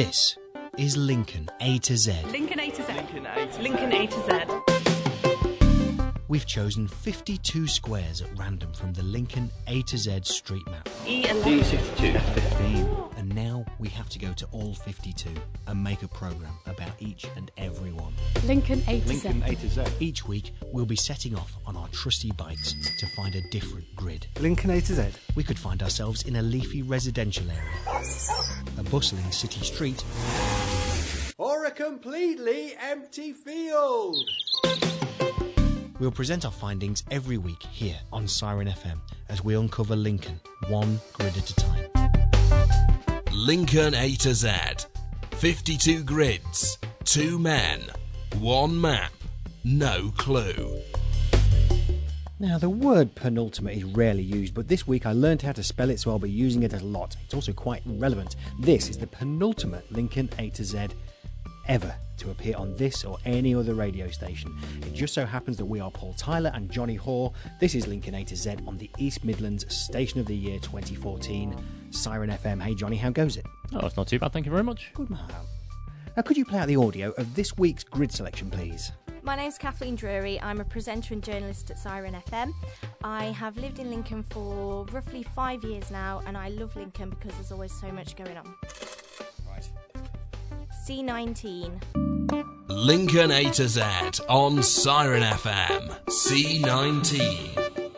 This is Lincoln A to Z. Lincoln A to Z. Lincoln A to Lincoln A to Z. We've chosen 52 squares at random from the Lincoln A to Z street map. E11. D62. 15. And now we have to go to all 52 and make a programme about each and every one. Lincoln A to Lincoln Z. A to Z. Each week, we'll be setting off on our trusty bikes to find a different grid. Lincoln A to Z. We could find ourselves in a leafy residential area, a bustling city street, Or a completely empty field. We'll present our findings every week here on Siren FM as we uncover Lincoln one grid at a time. Lincoln A to Z. 52 grids, 2 men, 1 map, no clue. Now, the word penultimate is rarely used, but this week I learned how to spell it, so I'll be using it a lot. It's also quite relevant. This is the penultimate Lincoln A to Z ever to appear on this or any other radio station. It just so happens that we are Paul Tyler and Johnny Hoare. This is Lincoln A to Z on the East Midlands Station of the Year 2014, Siren FM. Hey, Johnny, how goes it? Oh, it's not too bad. Thank you very much. Good man. Now, could you play out the audio of this week's grid selection, please? My name's Kathleen Drury. I'm a presenter and journalist at Siren FM. I have lived in Lincoln for roughly five years now, and I love Lincoln because there's always so much going on. C19. Lincoln A to Z on Siren FM. C19.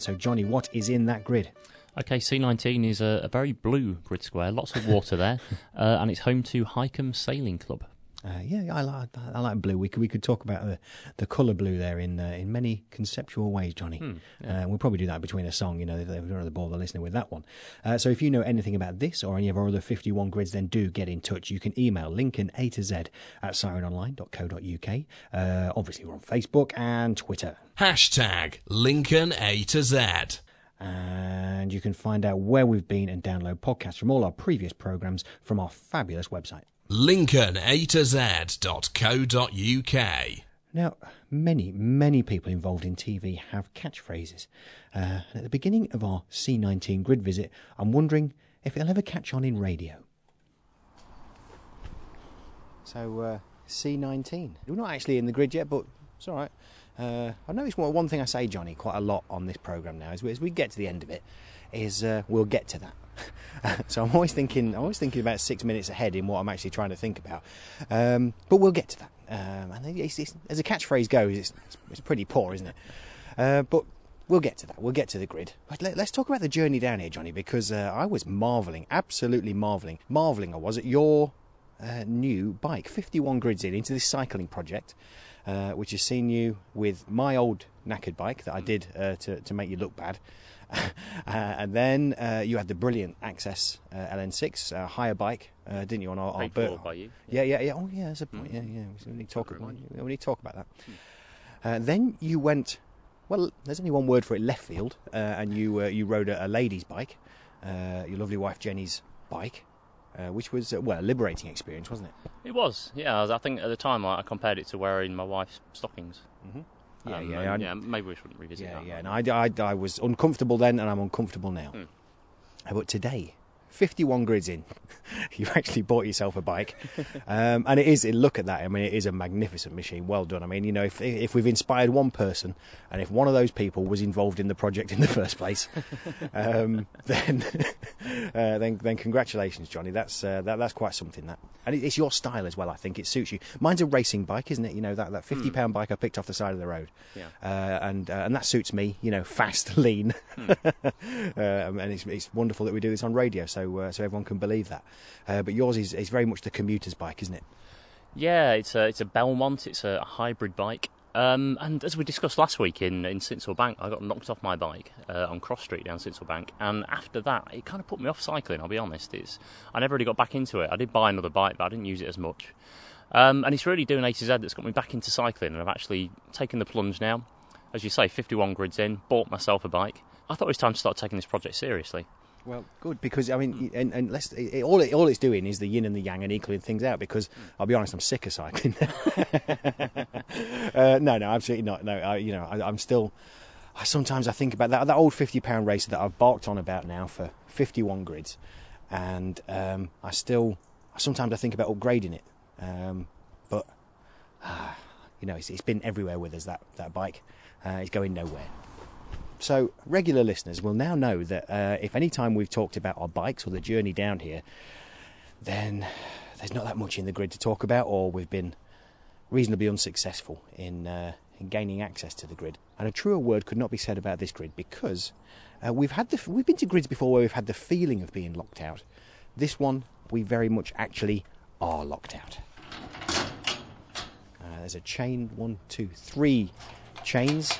So, Johnny, what is in that grid? Okay, C19 is a, a very blue grid square, lots of water there, uh, and it's home to Hykeham Sailing Club. Uh, yeah, I like I like blue. We could we could talk about the, the colour blue there in uh, in many conceptual ways, Johnny. uh, we'll probably do that between a song. You know, they don't really bore the listener with that one. Uh, so if you know anything about this or any of our other fifty one grids, then do get in touch. You can email Lincoln A to Z at sirenonline.co.uk. Uh, obviously, we're on Facebook and Twitter. Hashtag Lincoln A to Z. And you can find out where we've been and download podcasts from all our previous programmes from our fabulous website. Lincoln A to. Now, many, many people involved in TV have catchphrases. Uh, at the beginning of our C19 grid visit, I'm wondering if it'll ever catch on in radio. So, uh, C19. We're not actually in the grid yet, but it's all right. Uh, I noticed one, one thing I say, Johnny, quite a lot on this programme now, is as we get to the end of it, is uh, we'll get to that. so I'm always thinking, I'm always thinking about six minutes ahead in what I'm actually trying to think about. Um, but we'll get to that. Um, and it's, it's, as a catchphrase goes, it's, it's, pretty poor, isn't it? Uh, but we'll get to that. We'll get to the grid. But let, us talk about the journey down here, Johnny, because uh, I was marvelling, absolutely marvelling, marvelling I was at your uh, new bike, 51 grids in, into this cycling project, uh, which has seen you with my old knackered bike that I did uh, to, to make you look bad. uh, and then uh, you had the brilliant Access uh, LN6 uh, hire bike, uh, didn't you? On our, our Paid by you. Yeah, yeah, yeah. Oh, yeah. That's a point. Yeah, yeah. We need to talk. We need to talk about that. Uh, then you went. Well, there's only one word for it: left field. Uh, and you uh, you rode a, a lady's bike, uh, your lovely wife Jenny's bike, uh, which was uh, well a liberating experience, wasn't it? It was, yeah. I think at the time I I compared it to wearing my wife's stockings. Mm-hmm. Yeah, Um, yeah, and, yeah. Maybe we shouldn't revisit Yeah, that. yeah. And I, I, I was uncomfortable then, and I'm uncomfortable now. Uh, But today, 51 grids in, you've actually bought yourself a bike, um, and it is. Look at that. I mean, it is a magnificent machine. Well done. I mean, you know, if if we've inspired one person, and if one of those people was involved in the project in the first place, um, then uh, then then congratulations, Johnny. That's uh, that, that's quite something. That and it, it's your style as well. I think it suits you. Mine's a racing bike, isn't it? You know that that 50 pound bike I picked off the side of the road, Yeah. uh, and uh, and that suits me. You know, fast, lean, uh, and it's it's wonderful that we do this on radio, so uh, so everyone can believe that. Uh, but yours is, is very much the commuter's bike, isn't it? Yeah, it's a it's a Belmont. It's a hybrid bike. Um, and as we discussed last week in in Sincil Bank, I got knocked off my bike uh, on Cross Street down Sincil Bank, and after that, it kind of put me off cycling. I'll be honest. It's I never really got back into it. I did buy another bike, but I didn't use it as much. Um, and it's really doing A to Z that's got me back into cycling, and I've actually taken the plunge now. As you say, 51 grids in, bought myself a bike. I thought it was time to start taking this project seriously. Well, good because I mean, and, and let's, it, all it, all it's doing is the yin and the yang and equaling things out. Because I'll be honest, I'm sick of cycling. uh, no, no, absolutely not. No, I, you know, I, I'm still. I sometimes I think about that that old fifty pound racer that I've barked on about now for fifty one grids, and um, I still sometimes I think about upgrading it, um, but uh, you know, it's, it's been everywhere with us that that bike. Uh, it's going nowhere. So regular listeners will now know that uh, if any time we've talked about our bikes or the journey down here, then there's not that much in the grid to talk about, or we've been reasonably unsuccessful in uh, in gaining access to the grid. And a truer word could not be said about this grid because uh, we've had the we've been to grids before where we've had the feeling of being locked out. This one, we very much actually are locked out. Uh, there's a chain, one, two, three chains.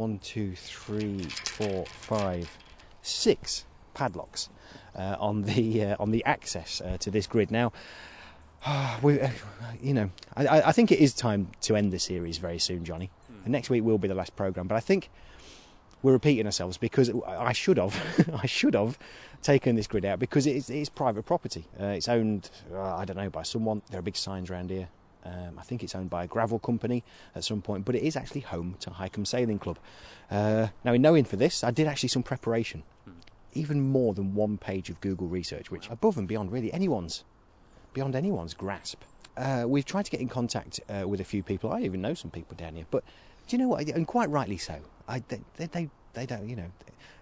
One, two, three, four, five, six padlocks uh, on the uh, on the access uh, to this grid. Now, we, uh, you know, I, I think it is time to end the series very soon, Johnny. And next week will be the last program, but I think we're repeating ourselves because I should have, I should have taken this grid out because it is, it is private property. Uh, it's owned, uh, I don't know, by someone. There are big signs around here. Um, I think it's owned by a gravel company at some point, but it is actually home to Hykeham Sailing Club. Uh, now, in knowing for this, I did actually some preparation, even more than one page of Google research, which above and beyond really anyone's, beyond anyone's grasp. Uh, we've tried to get in contact uh, with a few people. I even know some people down here, but do you know what? And quite rightly so. I, they, they, they, don't, you know.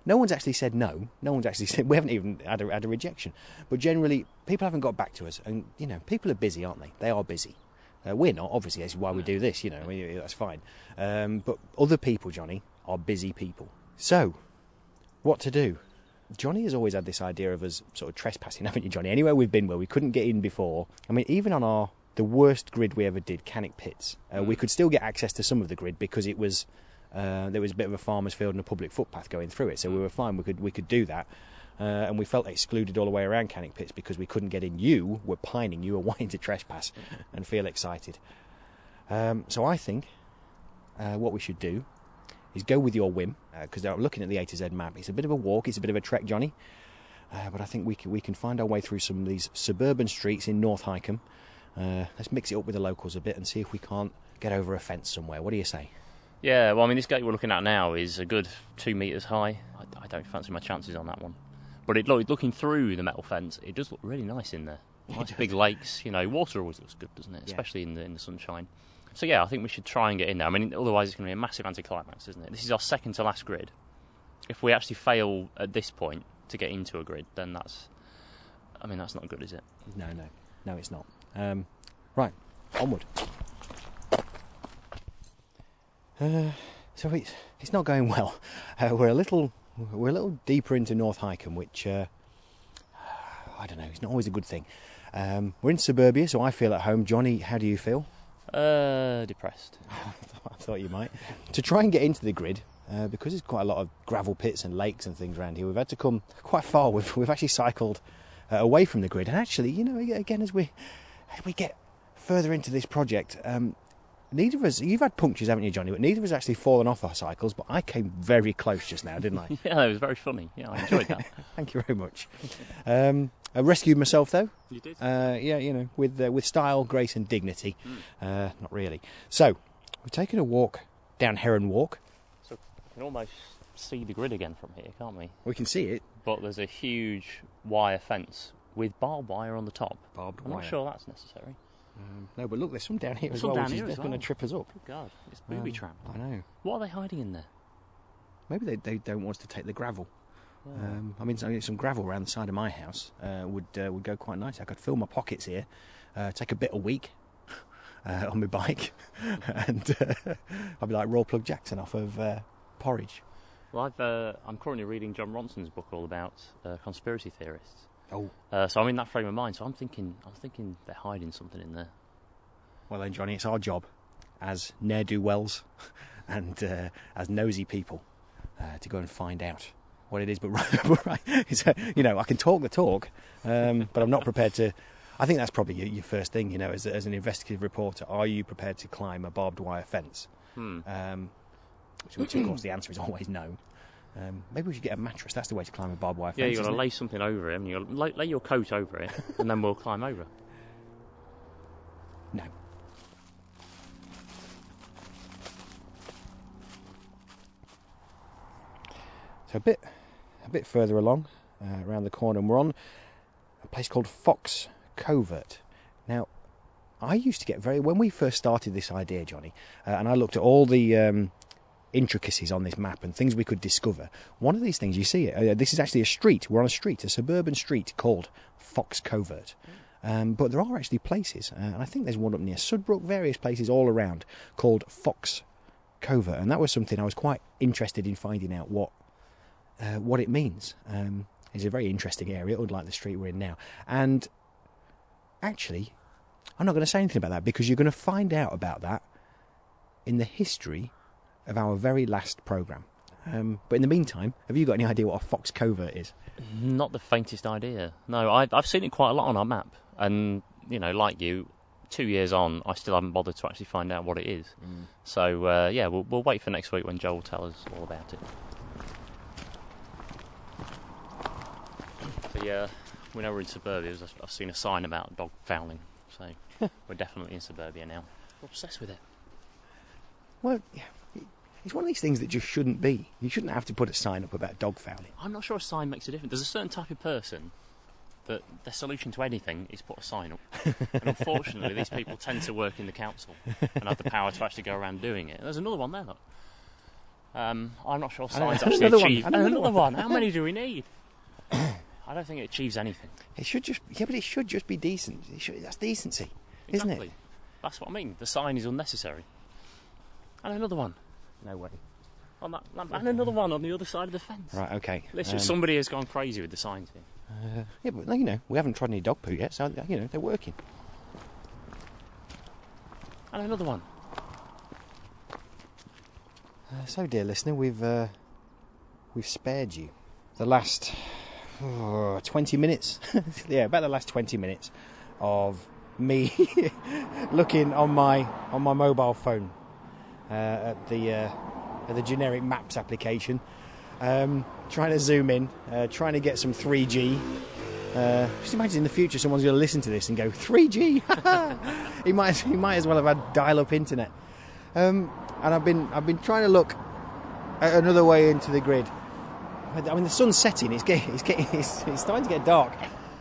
No one's actually said no. No one's actually said we haven't even had a, had a rejection. But generally, people haven't got back to us, and you know, people are busy, aren't they? They are busy. Uh, we're not, obviously. That's why we do this. You know, mean, that's fine. Um, but other people, Johnny, are busy people. So, what to do? Johnny has always had this idea of us sort of trespassing, haven't you, Johnny? Anywhere we've been where we couldn't get in before. I mean, even on our the worst grid we ever did, Cannock Pits, uh, we could still get access to some of the grid because it was uh, there was a bit of a farmer's field and a public footpath going through it, so we were fine. We could we could do that. Uh, and we felt excluded all the way around Cannock Pits because we couldn't get in. You were pining, you were wanting to trespass and feel excited. Um, so I think uh, what we should do is go with your whim because I'm looking at the A to Z map. It's a bit of a walk, it's a bit of a trek, Johnny. Uh, but I think we can, we can find our way through some of these suburban streets in North Hykeham. Uh, let's mix it up with the locals a bit and see if we can't get over a fence somewhere. What do you say? Yeah, well, I mean, this gate we're looking at now is a good two metres high. I, I don't fancy my chances on that one. But it, look, looking through the metal fence, it does look really nice in there. Nice big lakes, you know, water always looks good, doesn't it? Yeah. Especially in the in the sunshine. So yeah, I think we should try and get in there. I mean, otherwise it's going to be a massive anticlimax, isn't it? This is our second to last grid. If we actually fail at this point to get into a grid, then that's, I mean, that's not good, is it? No, no, no, it's not. Um, right, onward. Uh, so it's it's not going well. Uh, we're a little we're a little deeper into North Hykeham, which uh, I don't know. It's not always a good thing. Um, we're in suburbia, so I feel at home. Johnny, how do you feel? Uh, depressed. I thought you might. To try and get into the grid, uh, because there's quite a lot of gravel pits and lakes and things around here, we've had to come quite far. We've, we've actually cycled uh, away from the grid. And actually, you know, again, as we, as we get further into this project, um, neither of us, you've had punctures, haven't you, Johnny? But neither of us actually fallen off our cycles, but I came very close just now, didn't I? yeah, it was very funny. Yeah, I enjoyed that. Thank you very much. Um, I rescued myself, though. you did? Uh, yeah, you know, with uh, with style, grace, and dignity. Uh, not really. So, we've taken a walk down Heron Walk. So we can almost see the grid again from here, can't we? We can see it. But there's a huge wire fence with barbed wire on the top. Barbed I'm wire. not sure that's necessary. Um, no, but look, there's some down here as Some well, which is going to trip us up. Good God, it's booby Um, trap. I know. What are they hiding in there? Maybe they, they don't want us to take the gravel. Um, I mean, some, some gravel around the side of my house uh, would uh, would go quite nice. I could fill my pockets here, uh, take a bit a week uh, on my bike, and uh, I'd be like Raw Plug Jackson off of uh, Porridge. Well, I've, uh, I'm currently reading Jon Ronson's book all about uh, conspiracy theorists. Oh, Uh, so I'm in that frame of mind. So I'm thinking, I'm thinking they're hiding something in there. well then, Johnny, it's our job as ne'er do wells and uh, as nosy people uh, to go and find out what it is. But right, but right uh, you know, I can talk the talk, um, but I'm not prepared to. I think that's probably your, your first thing, you know, as, as an investigative reporter. Are you prepared to climb a barbed wire fence? Hmm. Um, which, which, of course, the answer is always no. Um, maybe we should get a mattress. That's the way to climb a barbed wire fence. Yeah, you've got to lay something over it. And you lay, lay your coat over it, and then we'll climb over. No. So a bit, a bit further along, uh, around the corner, and we're on a place called Fox Covert. Now, I used to get very when we first started this idea, Johnny, uh, and I looked at all the um, intricacies on this map and things we could discover. One of these things you see it. Uh, this is actually a street. We're on a street, a suburban street called Fox Covert. Um, but there are actually places, uh, and I think there's one up near Sudbrook, various places all around called Fox Covert, and that was something I was quite interested in finding out what uh, what it means. Um, it's a very interesting area, unlike the street we're in now. And actually, I'm not going to say anything about that because you're going to find out about that in the history of our very last programme. Um, but in the meantime, have you got any idea what a fox covert is? Not the faintest idea. No, I, I've seen it quite a lot on our map, and you know, like you, two years on, I still haven't bothered to actually find out what it is. So uh, yeah, we'll, we'll wait for next week when Joel will tell us all about it. So yeah, we know we're in suburbia. I've- I've seen a sign about dog fouling, so we're definitely in suburbia now. We're obsessed with it. Well, yeah, it's one of these things that just shouldn't be. You shouldn't have to put a sign up about dog fouling. I'm not sure a sign makes a difference. There's a certain type of person that their solution to anything is put a sign up. and unfortunately, these people tend to work in the council and have the power to actually go around doing it. There's another one there, look. Um, I'm not sure signs actually another one, achieve. and another another one. one. How many do we need? I don't think it achieves anything. It should just, yeah, but it should just be decent. It should, that's decency, isn't it? That's what I mean. The sign is unnecessary. And another one. No way. On that, and another one on the other side of the fence. Right, okay. Literally, Um, somebody has gone crazy with the signs here. yeah, but you know, we haven't tried any dog poo yet, so you know they're working. And another one. Uh, so, dear listener, we've uh, we've spared you the last oh, twenty minutes. yeah, about the last twenty minutes of me looking on my on my mobile phone uh, at the uh, at the generic maps application, um, trying to zoom in, uh, trying to get some 3G. Uh, just imagine in the future someone's going to listen to this and go 3G. he might he might as well have had dial-up internet. Um, and I've been I've been trying to look at another way into the grid. I mean, the sun's setting. It's getting it's getting it's, it's starting to get dark.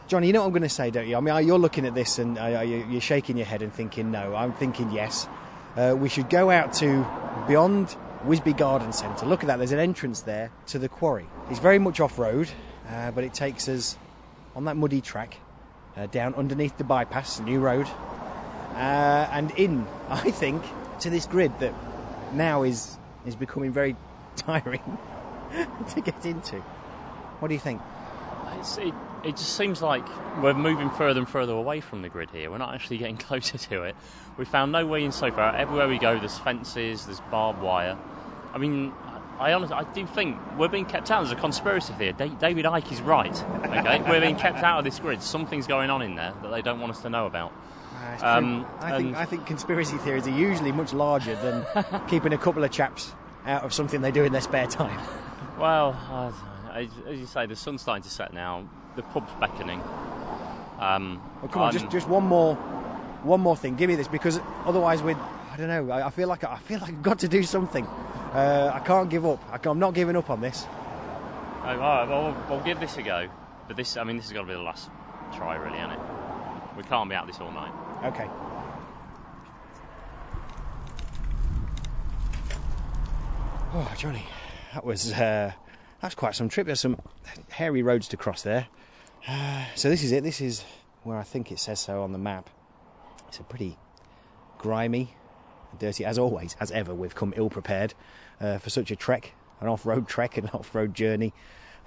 Johnny, you know what I'm going to say, don't you? I mean, you're looking at this and uh, you're shaking your head and thinking no. I'm thinking yes. Uh, we should go out to beyond Whisby Garden Centre. Look at that. There's an entrance there to the quarry. It's very much off road, uh, but it takes us on that muddy track uh, down underneath the bypass, the new road, uh, and in, I think, to this grid that now is is becoming very tiring to get into. What do you think? It's, it, it just seems like we're moving further and further away from the grid here. We're not actually getting closer to it. We found no way in so far. Everywhere we go, there's fences, there's barbed wire. I mean, I honestly, I do think we're being kept out. There's a conspiracy theory. Da- David Icke is right. Okay, we're being kept out of this grid. Something's going on in there that they don't want us to know about. Um, I think I think conspiracy theories are usually much larger than keeping a couple of chaps out of something they do in their spare time. Well, as, as you say, the sun's starting to set now. The pub's beckoning. Um, Well, come on, just just one more, one more thing. Give me this because otherwise we'd. I don't know. I, I feel like I feel like I've got to do something. Uh, I can't give up. I am not giving up on this. Oh, all right, well, we'll, we'll give this a go. But this, I mean, this has got to be the last try, really, isn't it? We can't be out this all night. Okay. Oh, Johnny, that was uh, that's quite some trip. There's some hairy roads to cross there. Uh, so this is it. This is where I think it says so on the map. It's a pretty grimy, dirty, as always, as ever. We've come ill prepared uh, for such a trek, an off-road trek, an off-road journey.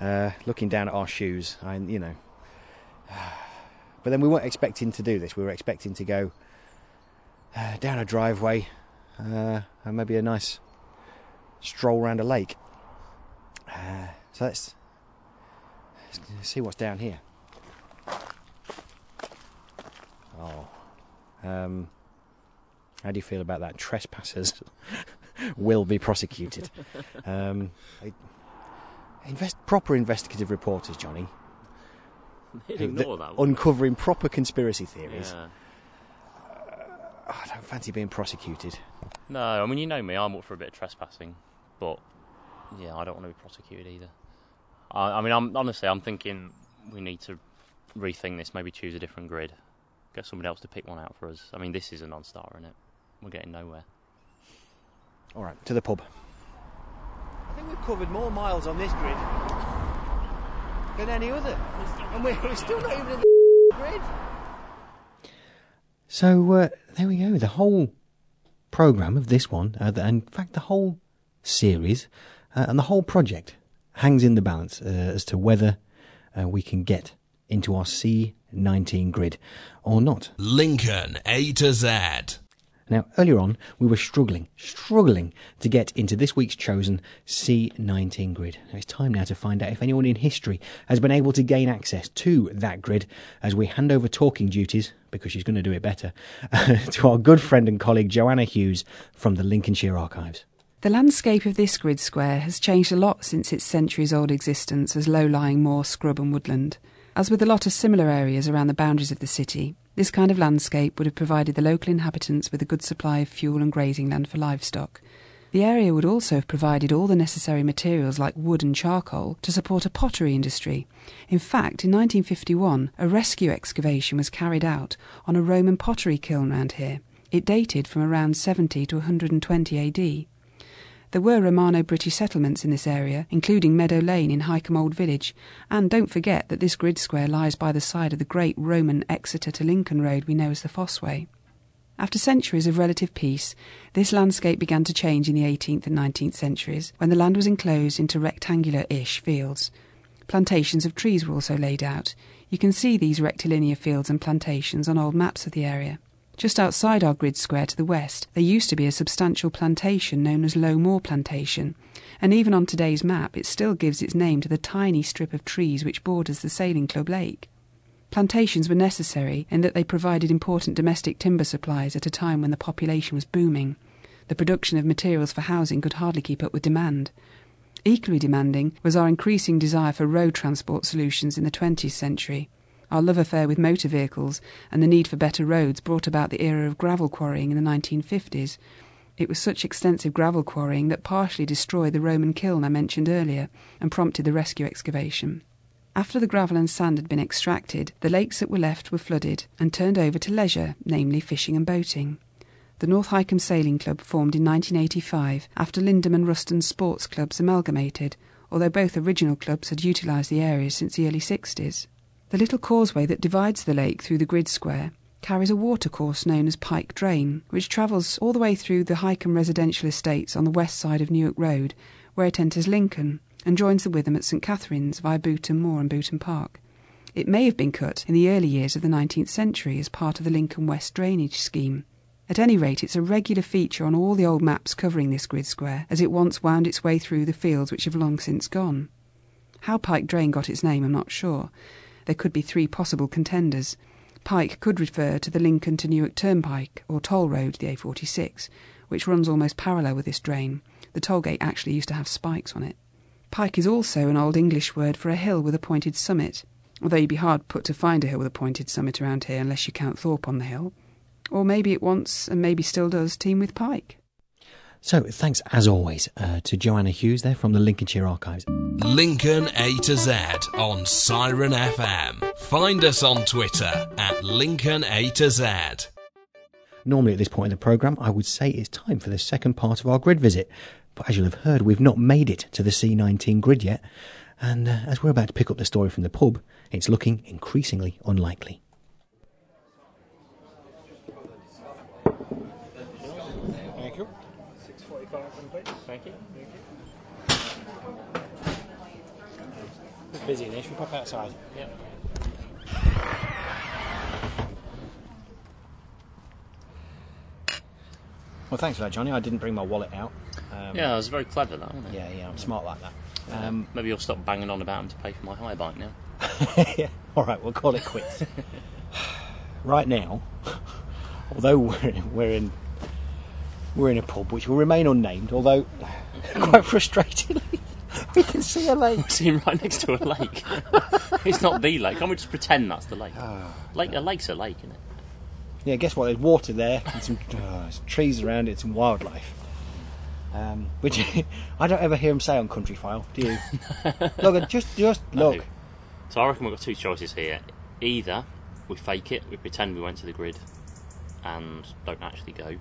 Uh, looking down at our shoes, I, you know. But then we weren't expecting to do this. We were expecting to go uh, down a driveway uh, and maybe a nice stroll around a lake. Uh, so let's, let's see what's down here. Oh, um, how do you feel about that? Trespassers will be prosecuted. Um, I- invest, proper investigative reporters, Johnny, Ignore that- wouldn't uncovering proper conspiracy theories. Yeah. Oh, I don't fancy being prosecuted. No, I mean, you know me. I'm up for a bit of trespassing, but yeah, I don't want to be prosecuted either. I, I mean, I'm honestly, I'm thinking we need to rethink this. Maybe choose a different grid. get somebody else to pick one out for us. I mean, this is a non-starter, isn't it? We're getting nowhere. All right, to the pub. I think we've covered more miles on this grid than any other, and we're, we're still not even in the grid. So uh, there we go. The whole program of this one, uh, the, in fact, the whole series uh, and the whole project hangs in the balance uh, as to whether uh, we can get into our C19 grid or not. Lincoln A to Z. Now, earlier on, we were struggling, struggling to get into this week's chosen C19 grid. It's time now to find out if anyone in history has been able to gain access to that grid as we hand over talking duties, because she's going to do it better, to our good friend and colleague Joanna Hughes from the Lincolnshire Archives. The landscape of this grid square has changed a lot since its centuries old existence as low lying moor, scrub, and woodland. As with a lot of similar areas around the boundaries of the city, this kind of landscape would have provided the local inhabitants with a good supply of fuel and grazing land for livestock. The area would also have provided all the necessary materials like wood and charcoal to support a pottery industry. In fact, in 1951, a rescue excavation was carried out on a Roman pottery kiln round here. It dated from around 70 to 120 AD. There were Romano British settlements in this area, including Meadow Lane in Hykeham Old Village, and don't forget that this grid square lies by the side of the great Roman Exeter to Lincoln road we know as the Fosse Way. After centuries of relative peace, this landscape began to change in the 18th and 19th centuries when the land was enclosed into rectangular ish fields. Plantations of trees were also laid out. You can see these rectilinear fields and plantations on old maps of the area. Just outside our grid square to the west, there used to be a substantial plantation known as Low Moor Plantation, and even on today's map, it still gives its name to the tiny strip of trees which borders the Sailing Club Lake. Plantations were necessary in that they provided important domestic timber supplies at a time when the population was booming. The production of materials for housing could hardly keep up with demand. Equally demanding was our increasing desire for road transport solutions in the 20th century. Our love affair with motor vehicles and the need for better roads brought about the era of gravel quarrying in the 1950s. It was such extensive gravel quarrying that partially destroyed the Roman kiln I mentioned earlier and prompted the rescue excavation. After the gravel and sand had been extracted, the lakes that were left were flooded and turned over to leisure, namely fishing and boating. The North Hykeham Sailing Club formed in 1985 after Lindum and Ruston sports clubs amalgamated, although both original clubs had utilised the area since the early 60s. The little causeway that divides the lake through the grid square carries a watercourse known as Pike Drain, which travels all the way through the Hykeham residential estates on the west side of Newark Road, where it enters Lincoln and joins the Witham at St Catherine's via Boultham Moor and Boultham Park. It may have been cut in the early years of the 19th century as part of the Lincoln West drainage scheme. At any rate, it's a regular feature on all the old maps covering this grid square, as it once wound its way through the fields which have long since gone. How Pike Drain got its name, I'm not sure, there could be three possible contenders. Pike could refer to the Lincoln to Newark Turnpike, or toll road, the A46, which runs almost parallel with this drain. The toll gate actually used to have spikes on it. Pike is also an Old English word for a hill with a pointed summit, although you'd be hard put to find a hill with a pointed summit around here unless you count Thorpe on the hill. Or maybe it once, and maybe still does, team with Pike. So, thanks as always uh, to Joanna Hughes there from the Lincolnshire Archives. Lincoln A to Z on Siren FM. Find us on Twitter at Lincoln A to Z. Normally, at this point in the programme, I would say it's time for the second part of our grid visit. But as you'll have heard, we've not made it to the C19 grid yet. And uh, as we're about to pick up the story from the pub, it's looking increasingly unlikely. Thank you. It's busy in here. Should we pop outside? Yeah. Well, thanks for that, Johnny. I didn't bring my wallet out. Um, Yeah, it was very clever, that, wasn't it? yeah, yeah, I'm smart like that. Um, Maybe you'll stop banging on about him to pay for my hire bike now. yeah, all right, we'll call it quits. right now, although we're in, we're in we're in a pub which will remain unnamed, although quite frustratingly, we can see a lake. We're Sitting right next to a lake. it's not the lake. Can't we just pretend that's the lake? Ah, lake a lake's a lake, isn't it? Yeah, guess what? There's water there, and some oh, there's trees around it, some wildlife. Um, which I don't ever hear him say on Country File, do you? look, just just No. look. So I reckon we've got two choices here. Either we fake it, we pretend we went to the grid and don't actually go.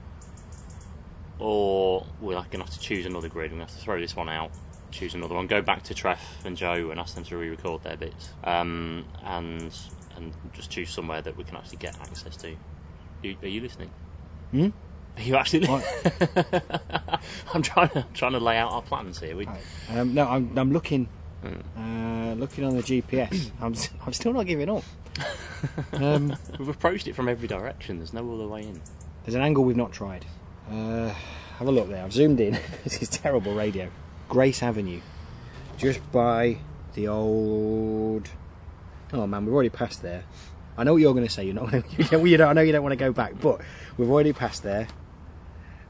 Or we're going to have to choose another grid, we're going to have to throw this one out, choose another one, go back to Treff and Joe and ask them to re record their bits, um, and and just choose somewhere that we can actually get access to. You, are you listening? Hmm? Are you actually? listening? I'm trying to trying to lay out our plans here. We, Um, no, I'm, I'm looking, Hmm. uh, looking on the GPS. I'm, I'm still not giving up. Um, We've approached it from every direction. There's no other way in. there's an angle we've not tried. Uh, have a look there. I've zoomed in. this is terrible radio. Grace Avenue, just by the old. Oh man, we've already passed there. I know what you're going to say. You're not. Gonna, you know, you don't, I know you don't want to go back, but we've already passed there.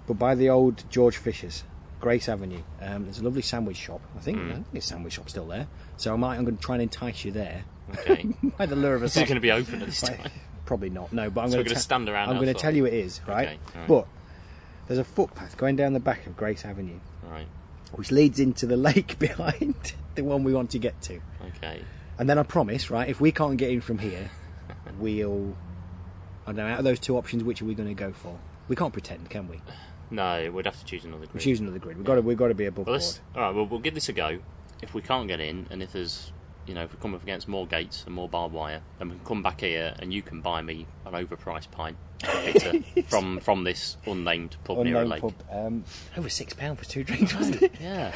But by the old George Fisher's, Grace Avenue, um, there's a lovely sandwich shop. I think, I think the sandwich shop's still there. So I might. I'm going to try and entice you there Okay. by the lure of a Is it going to be open at this time? Probably not. No, but I'm So going we're gonna stand around I'm going to tell you it is right. Okay, alright. But there's a footpath going down the back of Grace Avenue, Right. which leads into the lake behind the one we want to get to. Okay. And then I promise, right, if we can't get in from here, we'll. I don't know. Out of those two options, which are we going to go for? We can't pretend, can we? No, we'd have to choose another grid. We grid. choose another grid. We've got to. We've got to be above Well, board. all right. Well, we'll give this a go. If we can't get in, and if there's, you know, if we come up against more gates and more barbed wire, then we can come back here, and you can buy me an overpriced pint bitter from from this unnamed pub near a lake. pub. Um, over six pound for two drinks, wasn't it? Yeah.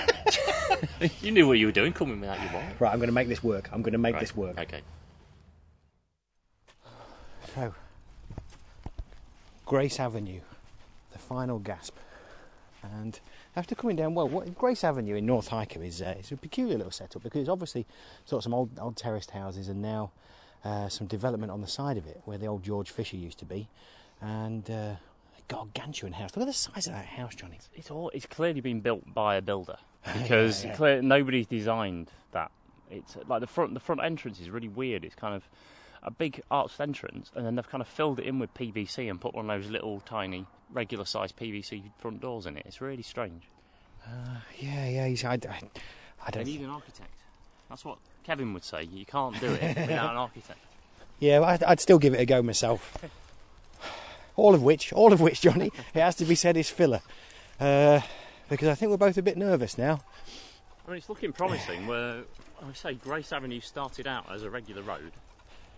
you knew what you were doing, coming without your wallet. Right, I'm going to make this work. I'm going to make Right, this work. Okay. So, Grace Avenue, the final gasp. And after coming down, well, what, Grace Avenue in North Hykeham is, uh, a peculiar little setup because obviously sort of some old, old terraced houses and now uh, some development on the side of it where the old George Fisher used to be. And uh, a gargantuan house. Look at the size of that house, Johnny. It's all. It's clearly been built by a builder because clear, nobody's designed that. It's like the front. The front entrance is really weird. It's kind of a big arched entrance, and then they've kind of filled it in with PVC and put one of those little tiny regular sized PVC front doors in it. It's really strange. Yeah, yeah, he's, I, I, I don't need an architect. That's what Kevin would say. You can't do it without an architect. Yeah, well, I'd, I'd still give it a go myself. All of which, all of which, Johnny, it has to be said is filler. Uh, because I think we're both a bit nervous now. I mean, it's looking promising. Where I say Grace Avenue started out as a regular road,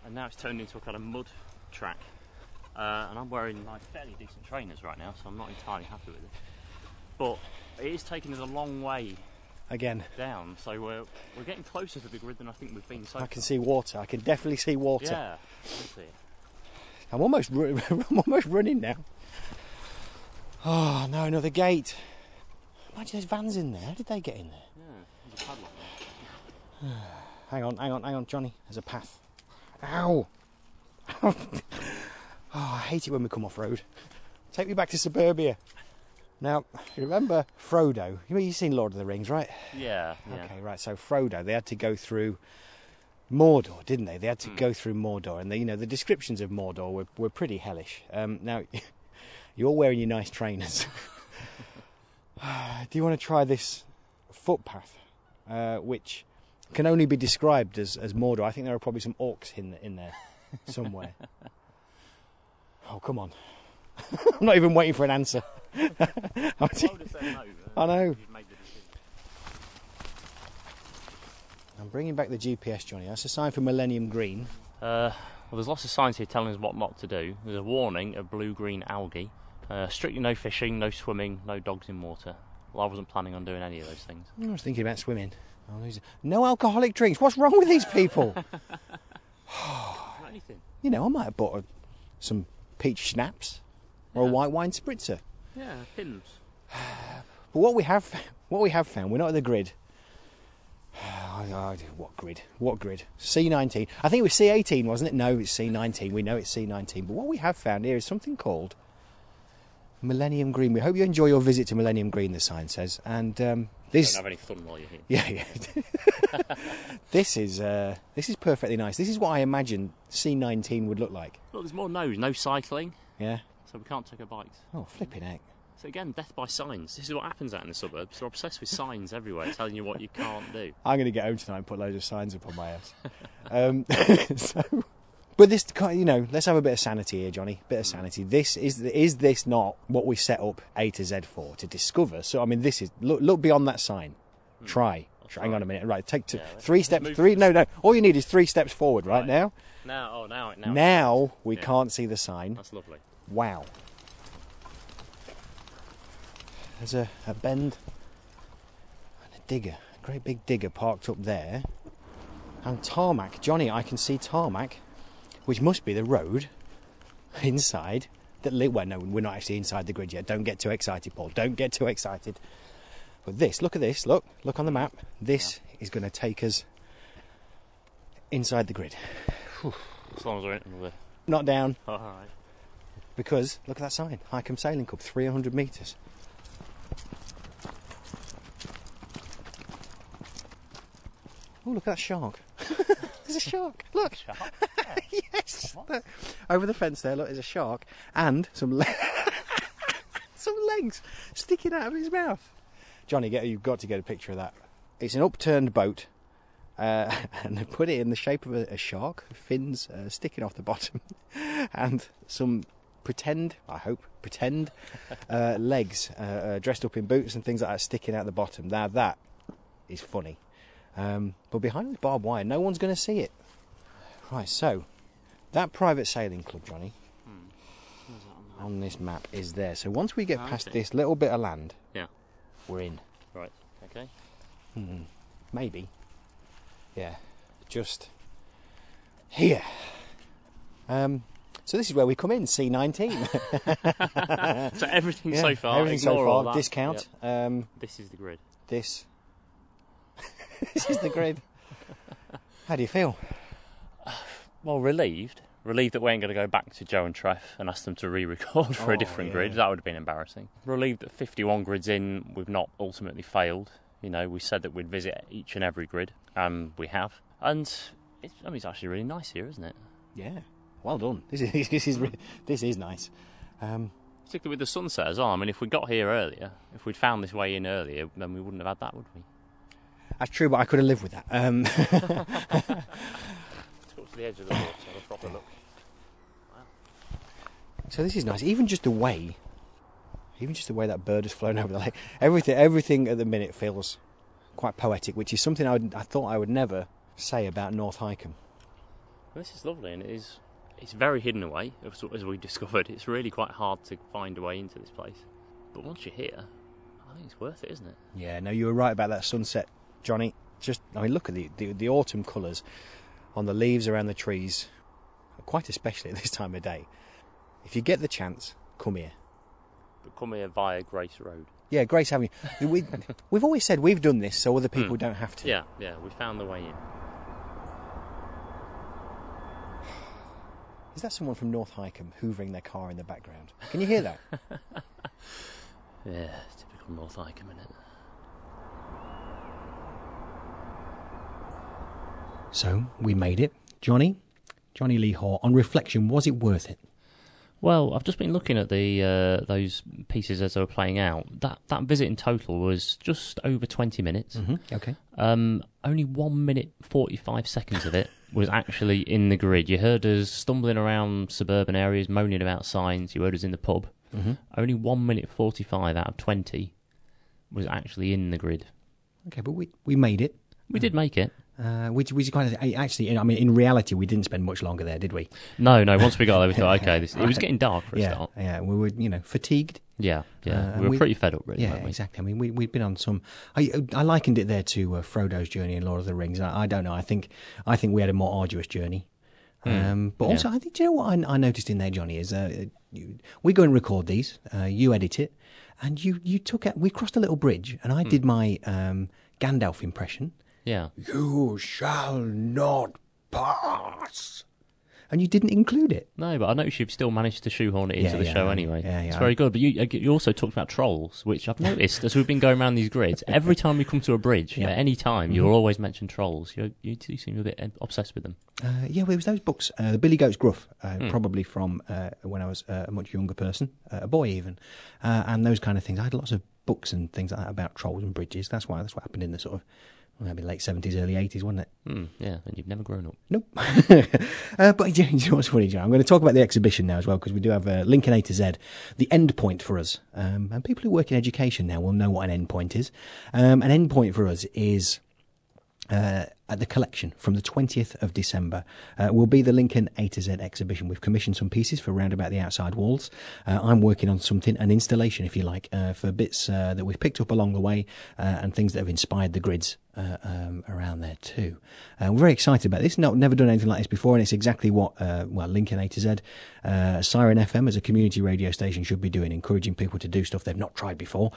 and now it's turned into a kind of mud track. Uh, and I'm wearing like fairly decent trainers right now, so I'm not entirely happy with it. But it is taking us a long way Again, down, so we're we're getting closer to the grid than I think we've been so I far. can see water. I can definitely see water. Yeah, I see it. I'm almost, ru- I'm almost running now. Oh no, another gate. Imagine there's vans in there. How did they get in there? Yeah, there's a padlock there. Hang on, hang on, hang on, Johnny. There's a path. Ow! oh, I hate it when we come off road. Take me back to suburbia. Now, you remember Frodo? You you've seen Lord of the Rings, right? Yeah, yeah. Okay, right. So Frodo, they had to go through Mordor, didn't they? They had to go through Mordor, and the, you know the descriptions of Mordor were, were pretty hellish. Um, now, you're wearing your nice trainers. Do you want to try this footpath, uh, which can only be described as, as Mordor? I think there are probably some orcs in in there somewhere. oh, come on! I'm not even waiting for an answer. I'm I would have said no. I know. you'd made. I'm bringing back the GPS, Johnny. That's a sign for Millennium Green. Uh, well, there's lots of signs here telling us what not to do. There's a warning of blue-green algae. Uh, strictly no fishing, no swimming, no dogs in water. Well, I wasn't planning on doing any of those things. I was thinking about swimming. Oh, No alcoholic drinks. What's wrong with these people? Anything. you know, I might have bought a, some peach schnapps or a white wine spritzer. Yeah, pins. But what we have, what we have found, we're not at the grid. What grid? What grid? C19. I think it was C18, wasn't it? No, it's C19. We know it's C19. But what we have found here is something called Millennium Green. We hope you enjoy your visit to Millennium Green. The sign says, and um, this. Don't have any fun while you're here. Yeah, yeah. this is uh, this is perfectly nice. This is what I imagine C19 would look like. Look, there's more no's. No cycling, Yeah. so we can't take our bikes. Oh, flipping heck. So again, death by signs. This is what happens out in the suburbs. They're obsessed with signs everywhere, telling you what you can't do. I'm going to get home tonight and put loads of signs up on my house. um, so, But this, you know, let's have a bit of sanity here, Johnny. Bit of sanity. This is is this not what we set up A to Z for to discover? So I mean, this is look look beyond that sign. Hmm. Try. Try. Hang on a minute. Right, take two, let's- three steps. Three. No, no. All you need is three steps forward. Right, Right. now. Now, oh, now, now, Now we Yeah. can't see the sign. That's lovely. Wow. There's a, a bend and a digger, a great big digger parked up there. And tarmac. Johnny, I can see tarmac, which must be the road inside that li- well no, we're not actually inside the grid yet. Don't get too excited, Paul. Don't get too excited. But this, look at this, look, look on the map. This is gonna take us inside the grid. As long as we're in with Not down, All right. because look at that sign Hykeham Sailing Club, 300 metres. Oh, look at that shark. There's a shark. Look. shark. yes. Look. Over the fence there, look, there's a shark and some le- some legs sticking out of his mouth. Johnny, get, you've got to get a picture of that. It's an upturned boat. Uh, and they put it in the shape of a, a shark, fins uh, sticking off the bottom, and some pretend, I hope, pretend uh, legs uh, uh, dressed up in boots and things like that sticking out the bottom. Now that is funny. Um, but behind the barbed wire, no one's going to see it. Right, so that private sailing club, Johnny, on this map is there. So once we get Ah, past this little bit of land, Yeah. we're in. Right. Okay. Maybe. Yeah. Just here. Um, so this is where we come in, C19. So everything Yeah, so far. Everything so far. Discount. Um, This is the grid. this. this is the grid. How do you feel? Well, relieved. Relieved that we ain't going to go back to Joe and Treff and ask them to re-record for Oh, a different yeah. grid. That would have been embarrassing. Relieved that 51 grids in, we've not ultimately failed. You know, we said that we'd visit each and every grid, and we have. And it's, I mean, it's actually really nice here, isn't it? Yeah. Well done. This is this is this is nice. Um, Particularly with the sunset as well. I mean, if we got here earlier, if we'd found this way in earlier, then we wouldn't have had that, would we? That's true, but I could have lived with that. Um, Let's to the edge of the water, have a proper look. so this is nice. Even just the way, even just the way that bird has flown over the lake. Everything, everything at the minute feels quite poetic, which is something I, would, I thought I would never say about North Hykeham. This is lovely, and it is. It's very hidden away, as, as we discovered. It's really quite hard to find a way into this place. But once you're here, I think it's worth it, isn't it? Yeah, no, you were right about that sunset, Johnny. Just, I mean, look at the, the, the autumn colours on the leaves around the trees, quite especially at this time of day. If you get the chance, come here. But come here via Grace Road. Yeah, Grace Avenue. We, we've always said we've done this so other people Hmm. don't have to. Yeah, yeah, we found the way in. Is that someone from North Hykeham hoovering their car in the background? Can you hear that? Yeah, typical North Hykeham, innit? So we made it. Johnny, Johnny Lee Hall, on reflection, was it worth it? Well, I've just been looking at the uh, those pieces as they were playing out. That that visit in total was just over twenty minutes. Mm-hmm. Okay. Um, only one minute forty five seconds of it was actually in the grid. You heard us stumbling around suburban areas, moaning about signs. You heard us in the pub. Mm-hmm. Only one minute forty five out of twenty was actually in the grid. Okay, but we, we made it. We did make it. Uh, which, which kind of actually, I mean, in reality, we didn't spend much longer there, did we? No, no. Once we got there, we thought, okay, this, it was getting dark for a yeah, start. yeah. We were, you know, fatigued. Yeah, yeah. Uh, we were we- pretty fed up, really. Yeah, we? exactly. I mean, we we'd been on some. I I likened it there to uh, Frodo's journey in Lord of the Rings. I, I don't know. I think I think we had a more arduous journey. Um, but Hmm. Yeah. also, I think do you know what I, I noticed in there, Johnny, is uh, you, we go and record these. Uh, you edit it, and you you took out. We crossed a little bridge, and I Hmm. did my um, Gandalf impression. Yeah. You shall not pass. And you didn't include it. No, but I noticed you've still managed to shoehorn it into Yeah, the yeah, show I- anyway. yeah, yeah, it's very good. But you uh, you also talked about trolls, which I've noticed as we've been going around these grids. Every time we come to a bridge, Yeah. at any time, you'll always mention trolls. You you two seem a bit uh, obsessed with them. Uh, yeah, well, it was those books. Uh, the Billy Goat's Gruff, uh, Hmm. probably from uh, when I was uh, a much younger person, uh, a boy even, uh, and those kind of things. I had lots of books and things like that about trolls and bridges. That's why that's what happened in the sort of Well, that'd be late 70s, early 80s, wouldn't it? Hmm, yeah, and you've never grown up. Nope. uh, but you know what's funny, John? I'm going to talk about the exhibition now as well because we do have uh, Lincoln A to Z, the end point for us. Um, and people who work in education now will know what an end point is. Um, an end point for us is uh, at the collection from the 20th of December uh, will be the Lincoln A to Z exhibition. We've commissioned some pieces for round about the outside walls. Uh, I'm working on something, an installation, if you like, uh, for bits uh, that we've picked up along the way uh, and things that have inspired the grids. Uh, um, around there too. Uh, we're very excited about this. No, never done anything like this before, and it's exactly what uh, well Lincoln A to Z, uh, Siren FM as a community radio station should be doing, encouraging people to do stuff they've not tried before.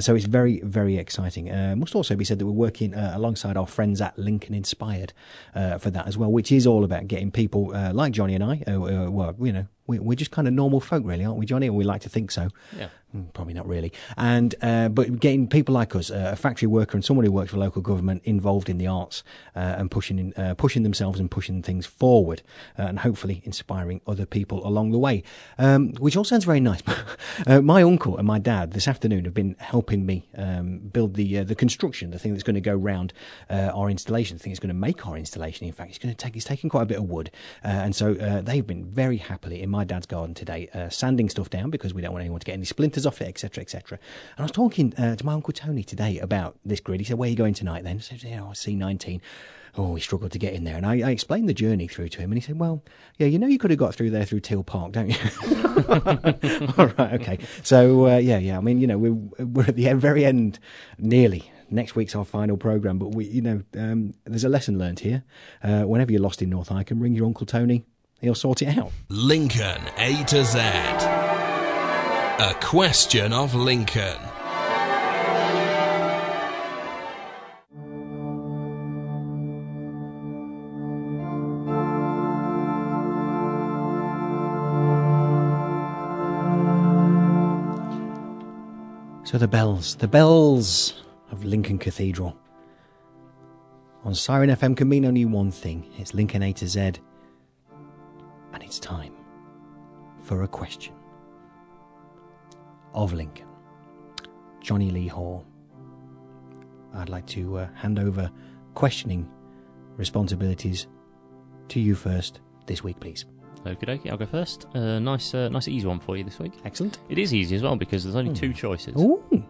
So it's very very exciting. Must also be said that we're working alongside our friends at Lincoln Inspired uh, for that as well, which is all about getting people uh, like Johnny and I. Uh, uh, well, you know, we, we're just kind of normal folk, really, aren't we, Johnny? Or we like to think so. Yeah. Mm, Probably not really. And uh, but getting people like us, uh, a factory worker and someone who works for local government, involved in the arts uh, and pushing in, uh, pushing themselves and pushing things forward, uh, and hopefully inspiring other people along the way. Um, which all sounds very nice. uh, my uncle and my dad this afternoon have been helping me um, build the uh, the construction, the thing that's going to go round uh, our installation, the thing that's going to make our installation. In fact, it's going to take it's taking quite a bit of wood, uh, and so uh, they've been very happily in my dad's garden today, uh, sanding stuff down because we don't want anyone to get any splinters off it, etc., etc. And I was talking uh, to my uncle Tony today about this grid. He said, "Where are you going tonight?" Then I said, "Yeah, I see 19." Oh, we struggled to get in there, and I, I explained the journey through to him, and he said, "Well, yeah, you know, you could have got through there through Teal Park, don't you?" All right, okay. So uh, yeah, yeah. I mean, you know, we're we're at the very end, nearly. Next week's our final program, but we, you know, um, there's a lesson learned here. Uh, whenever you're lost in North Hykeham, ring your uncle Tony. He'll sort it out. Lincoln A to Z. A question of Lincoln. So the bells, the bells of Lincoln Cathedral. On Siren FM can mean only one thing. It's Lincoln A to Z. It's time for a question of Lincoln. Johnny Lee Hall. I'd like to uh, hand over questioning responsibilities to you first this week, please. Okie dokie, I'll go first. Uh, nice, uh, nice easy one for you this week. Excellent. It is easy as well because there's only two choices. Ooh.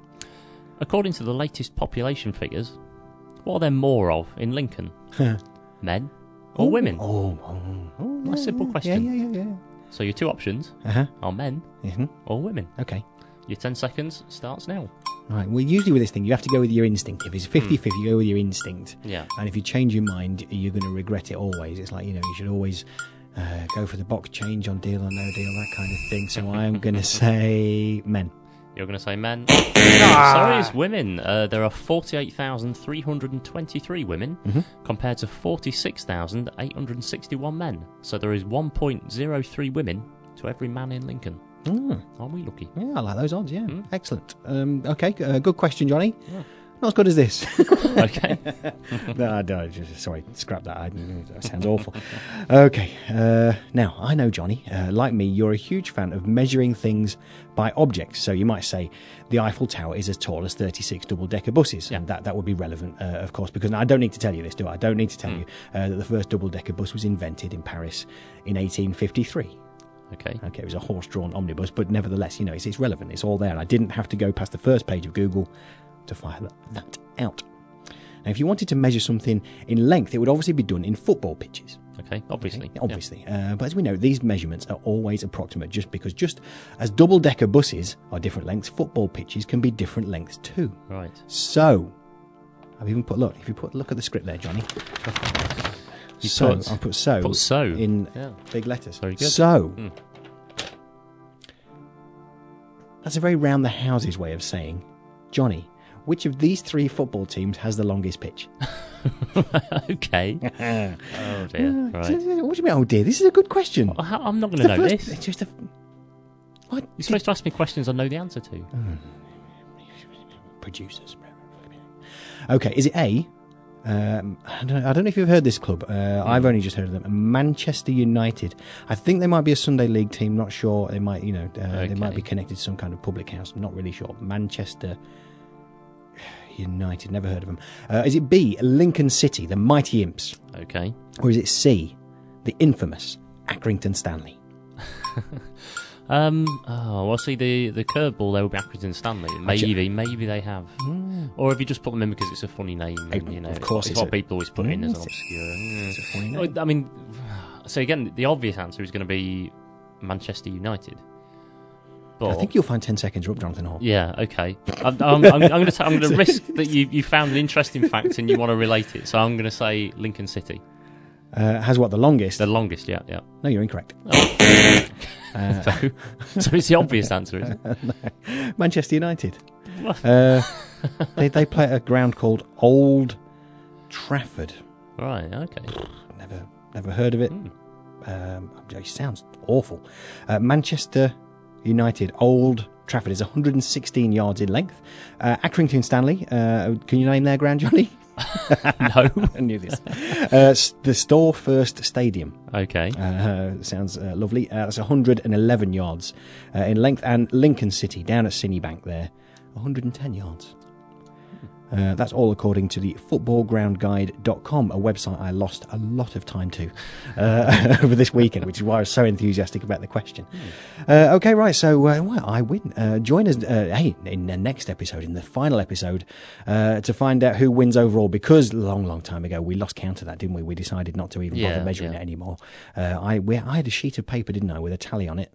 According to the latest population figures, what are there more of in Lincoln? Men or women? Oh, oh, oh, Nice yeah, simple yeah, question. Yeah, yeah, yeah. So your two options. Uh huh. are men hmm or women. Okay. Your 10 seconds starts now. Right. Well, usually with this thing, you have to go with your instinct. If it's 50 50, you go with your instinct. Yeah. And if you change your mind, you're going to regret it always. It's like, you know, you should always uh, go for the box change on deal or no deal, that kind of thing. So I'm going to say men. You're going to say men. Sorry, it's women. Uh, there are 48,323 women Mhm. compared to 46,861 men. So there is 1.03 women to every man in Lincoln. Mm, Aren't we lucky? yeah, I like those odds. Yeah. Mm. Excellent. Um, okay. Uh, good question, Johnny. Yeah. Not as good as this. okay. no, no, just, sorry, scrap that. I, that sounds awful. Okay, uh, now I know Johnny. Uh, like me, you're a huge fan of measuring things by objects. So you might say the Eiffel Tower is as tall as 36 double-decker buses, Yeah. and that that would be relevant, uh, of course, because I don't need to tell you this, do I? I don't need to tell Mm. you uh, that the first double-decker bus was invented in Paris in 1853. Okay. Okay, it was a horse-drawn omnibus, but nevertheless, you know, it's, it's relevant. It's all there, and I didn't have to go past the first page of Google to find that out. Now, if you wanted to measure something in length, it would obviously be done in football pitches. Okay. Obviously. Okay, obviously. Uh, but as we know, these measurements are always approximate, just because just as double-decker buses are different lengths, football pitches can be different lengths too. Right. So, I've even put look. If you put look at the script there, Johnny. You so put- I put so Put so. in Yeah. big letters. Very good. So, Mm. that's a very round the houses way of saying, Johnny, which of these three football teams has the longest pitch? okay. Oh dear. Right. What do you mean? Oh dear, this is a good question. Well, how- I'm not going It's to the know first- this. It's just a. What? You're supposed to ask me questions I know the answer to. producers. Okay, is it A? Um, I, don't, know, I don't know if you've heard this club. Uh, I've only just heard of them. Manchester United. I think they might be a Sunday league team. Not sure. They might, you know, uh, they might Okay. be connected to some kind of public house. I'm not really sure. Manchester United. Never heard of them. Uh, is it B, Lincoln City, the Mighty Imps? Okay. Or is it C, the infamous Accrington Stanley? Um. Oh, well, see the the curveball there will be Accrington Stanley. Maybe, maybe they have, or have you just put them in because it's a funny name? And, you know. Of course it's, it's what a- people always put in as an Mm, obscure. It's a funny name. I mean, so again, the obvious answer is going to be Manchester United. But I think you'll find 10 seconds are up, Jonathan Hall. yeah, okay. I'm, I'm, I'm, I'm going to I'm going to risk that you you found an interesting fact and you want to relate it. So I'm going to say Lincoln City, Uh, has what, the longest? the longest. Yeah, yeah. no, you're incorrect. Uh, So, so it's the obvious answer, isn't it? Manchester United. Uh, they, they play at a ground called Old Trafford. Right. Okay. Never, never heard of it. Hmm. Um, it sounds awful. Uh, Manchester United, Old Trafford is 116 yards in length. Uh, Accrington Stanley, uh, can you name their ground, Johnny? No. I knew this. Uh, the Store First Stadium. Okay. Uh, sounds uh, lovely. Uh, that's 111 yards uh, in length. And Lincoln City, down at Sincil Bank there, 110 yards. Uh, that's all according to the footballgroundguide.com, a website I lost a lot of time to uh, over this weekend, which is why I was so enthusiastic about the question. Uh, okay, right, so uh, well, I win. Uh, join us, uh, hey, in the next episode, in the final episode, uh, to find out who wins overall, because a long, long time ago we lost count of that, didn't we? We decided not to even Yeah, bother measuring yeah. it anymore. Uh, I, we, I had a sheet of paper, didn't I, with a tally on it,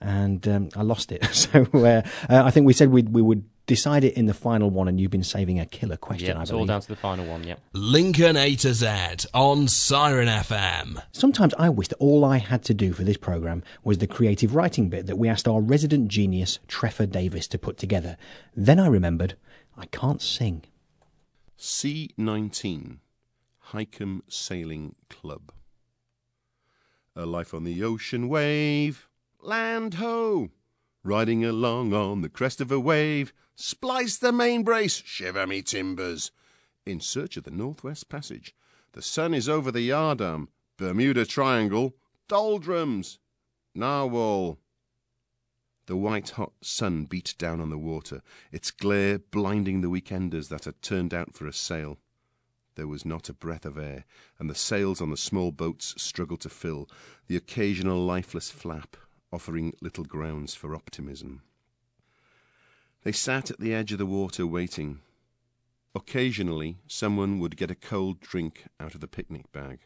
and um, I lost it. So uh, uh, I think we said we'd, we would decide it in the final one, and you've been saving a killer question, Yeah, I it's all down to the final one. Yep. Lincoln A to Z on Siren FM. Sometimes I wish that all I had to do for this programme was the creative writing bit that we asked our resident genius, Trevor Davis, to put together. Then I remembered I can't sing. C19 Hykeham Sailing Club. A life on the ocean wave. Land ho! Riding along on the crest of a wave. Splice the main brace, shiver me timbers. In search of the Northwest Passage. The sun is over the yardarm. Bermuda Triangle. Doldrums. Narwhal. The white hot sun beat down on the water, its glare blinding the weekenders that had turned out for a sail. There was not a breath of air, and the sails on the small boats struggled to fill, the occasional lifeless flap offering little grounds for optimism. They sat at the edge of the water waiting. Occasionally, someone would get a cold drink out of the picnic bag.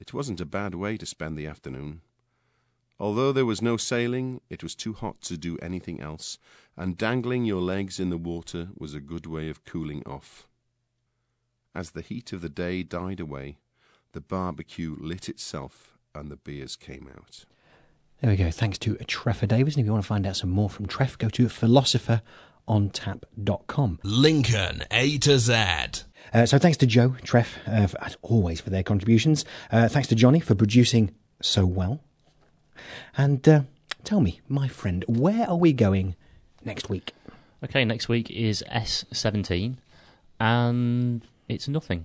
It wasn't a bad way to spend the afternoon. Although there was no sailing, it was too hot to do anything else, and dangling your legs in the water was a good way of cooling off. As the heat of the day died away, the barbecue lit itself and the beers came out. There we go. Thanks to Trevor Davis. And if you want to find out some more from Treff, go to philosopherontap.com. Lincoln A to Z. Uh, so thanks to Joe, Treff, uh, for, as always, for their contributions. Uh, thanks to Johnny for producing so well. And uh, tell me, my friend, where are we going next week? Okay, next week is S17, and it's nothing.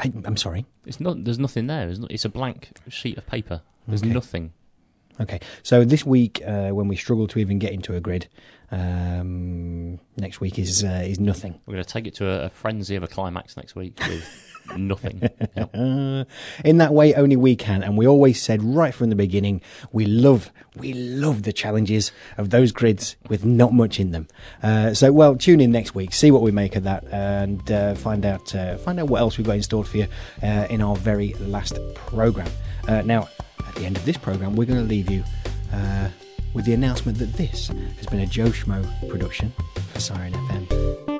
I, I'm sorry. It's not. There's nothing there. It's, not, it's a blank sheet of paper. There's Okay. nothing. Okay, so this week, uh, when we struggle to even get into a grid, um, next week is uh, is nothing. We're going to take it to a, a frenzy of a climax next week with nothing. Yep. In that way, only we can. And we always said right from the beginning, we love, we love the challenges of those grids with not much in them. Uh, so, well, tune in next week, see what we make of that, and uh, find out, uh, find out what else we've got in store for you uh, in our very last program. Uh, now, at the end of this program, we're going to leave you. Uh, with the announcement that this has been a Joe Schmo production for Siren FM.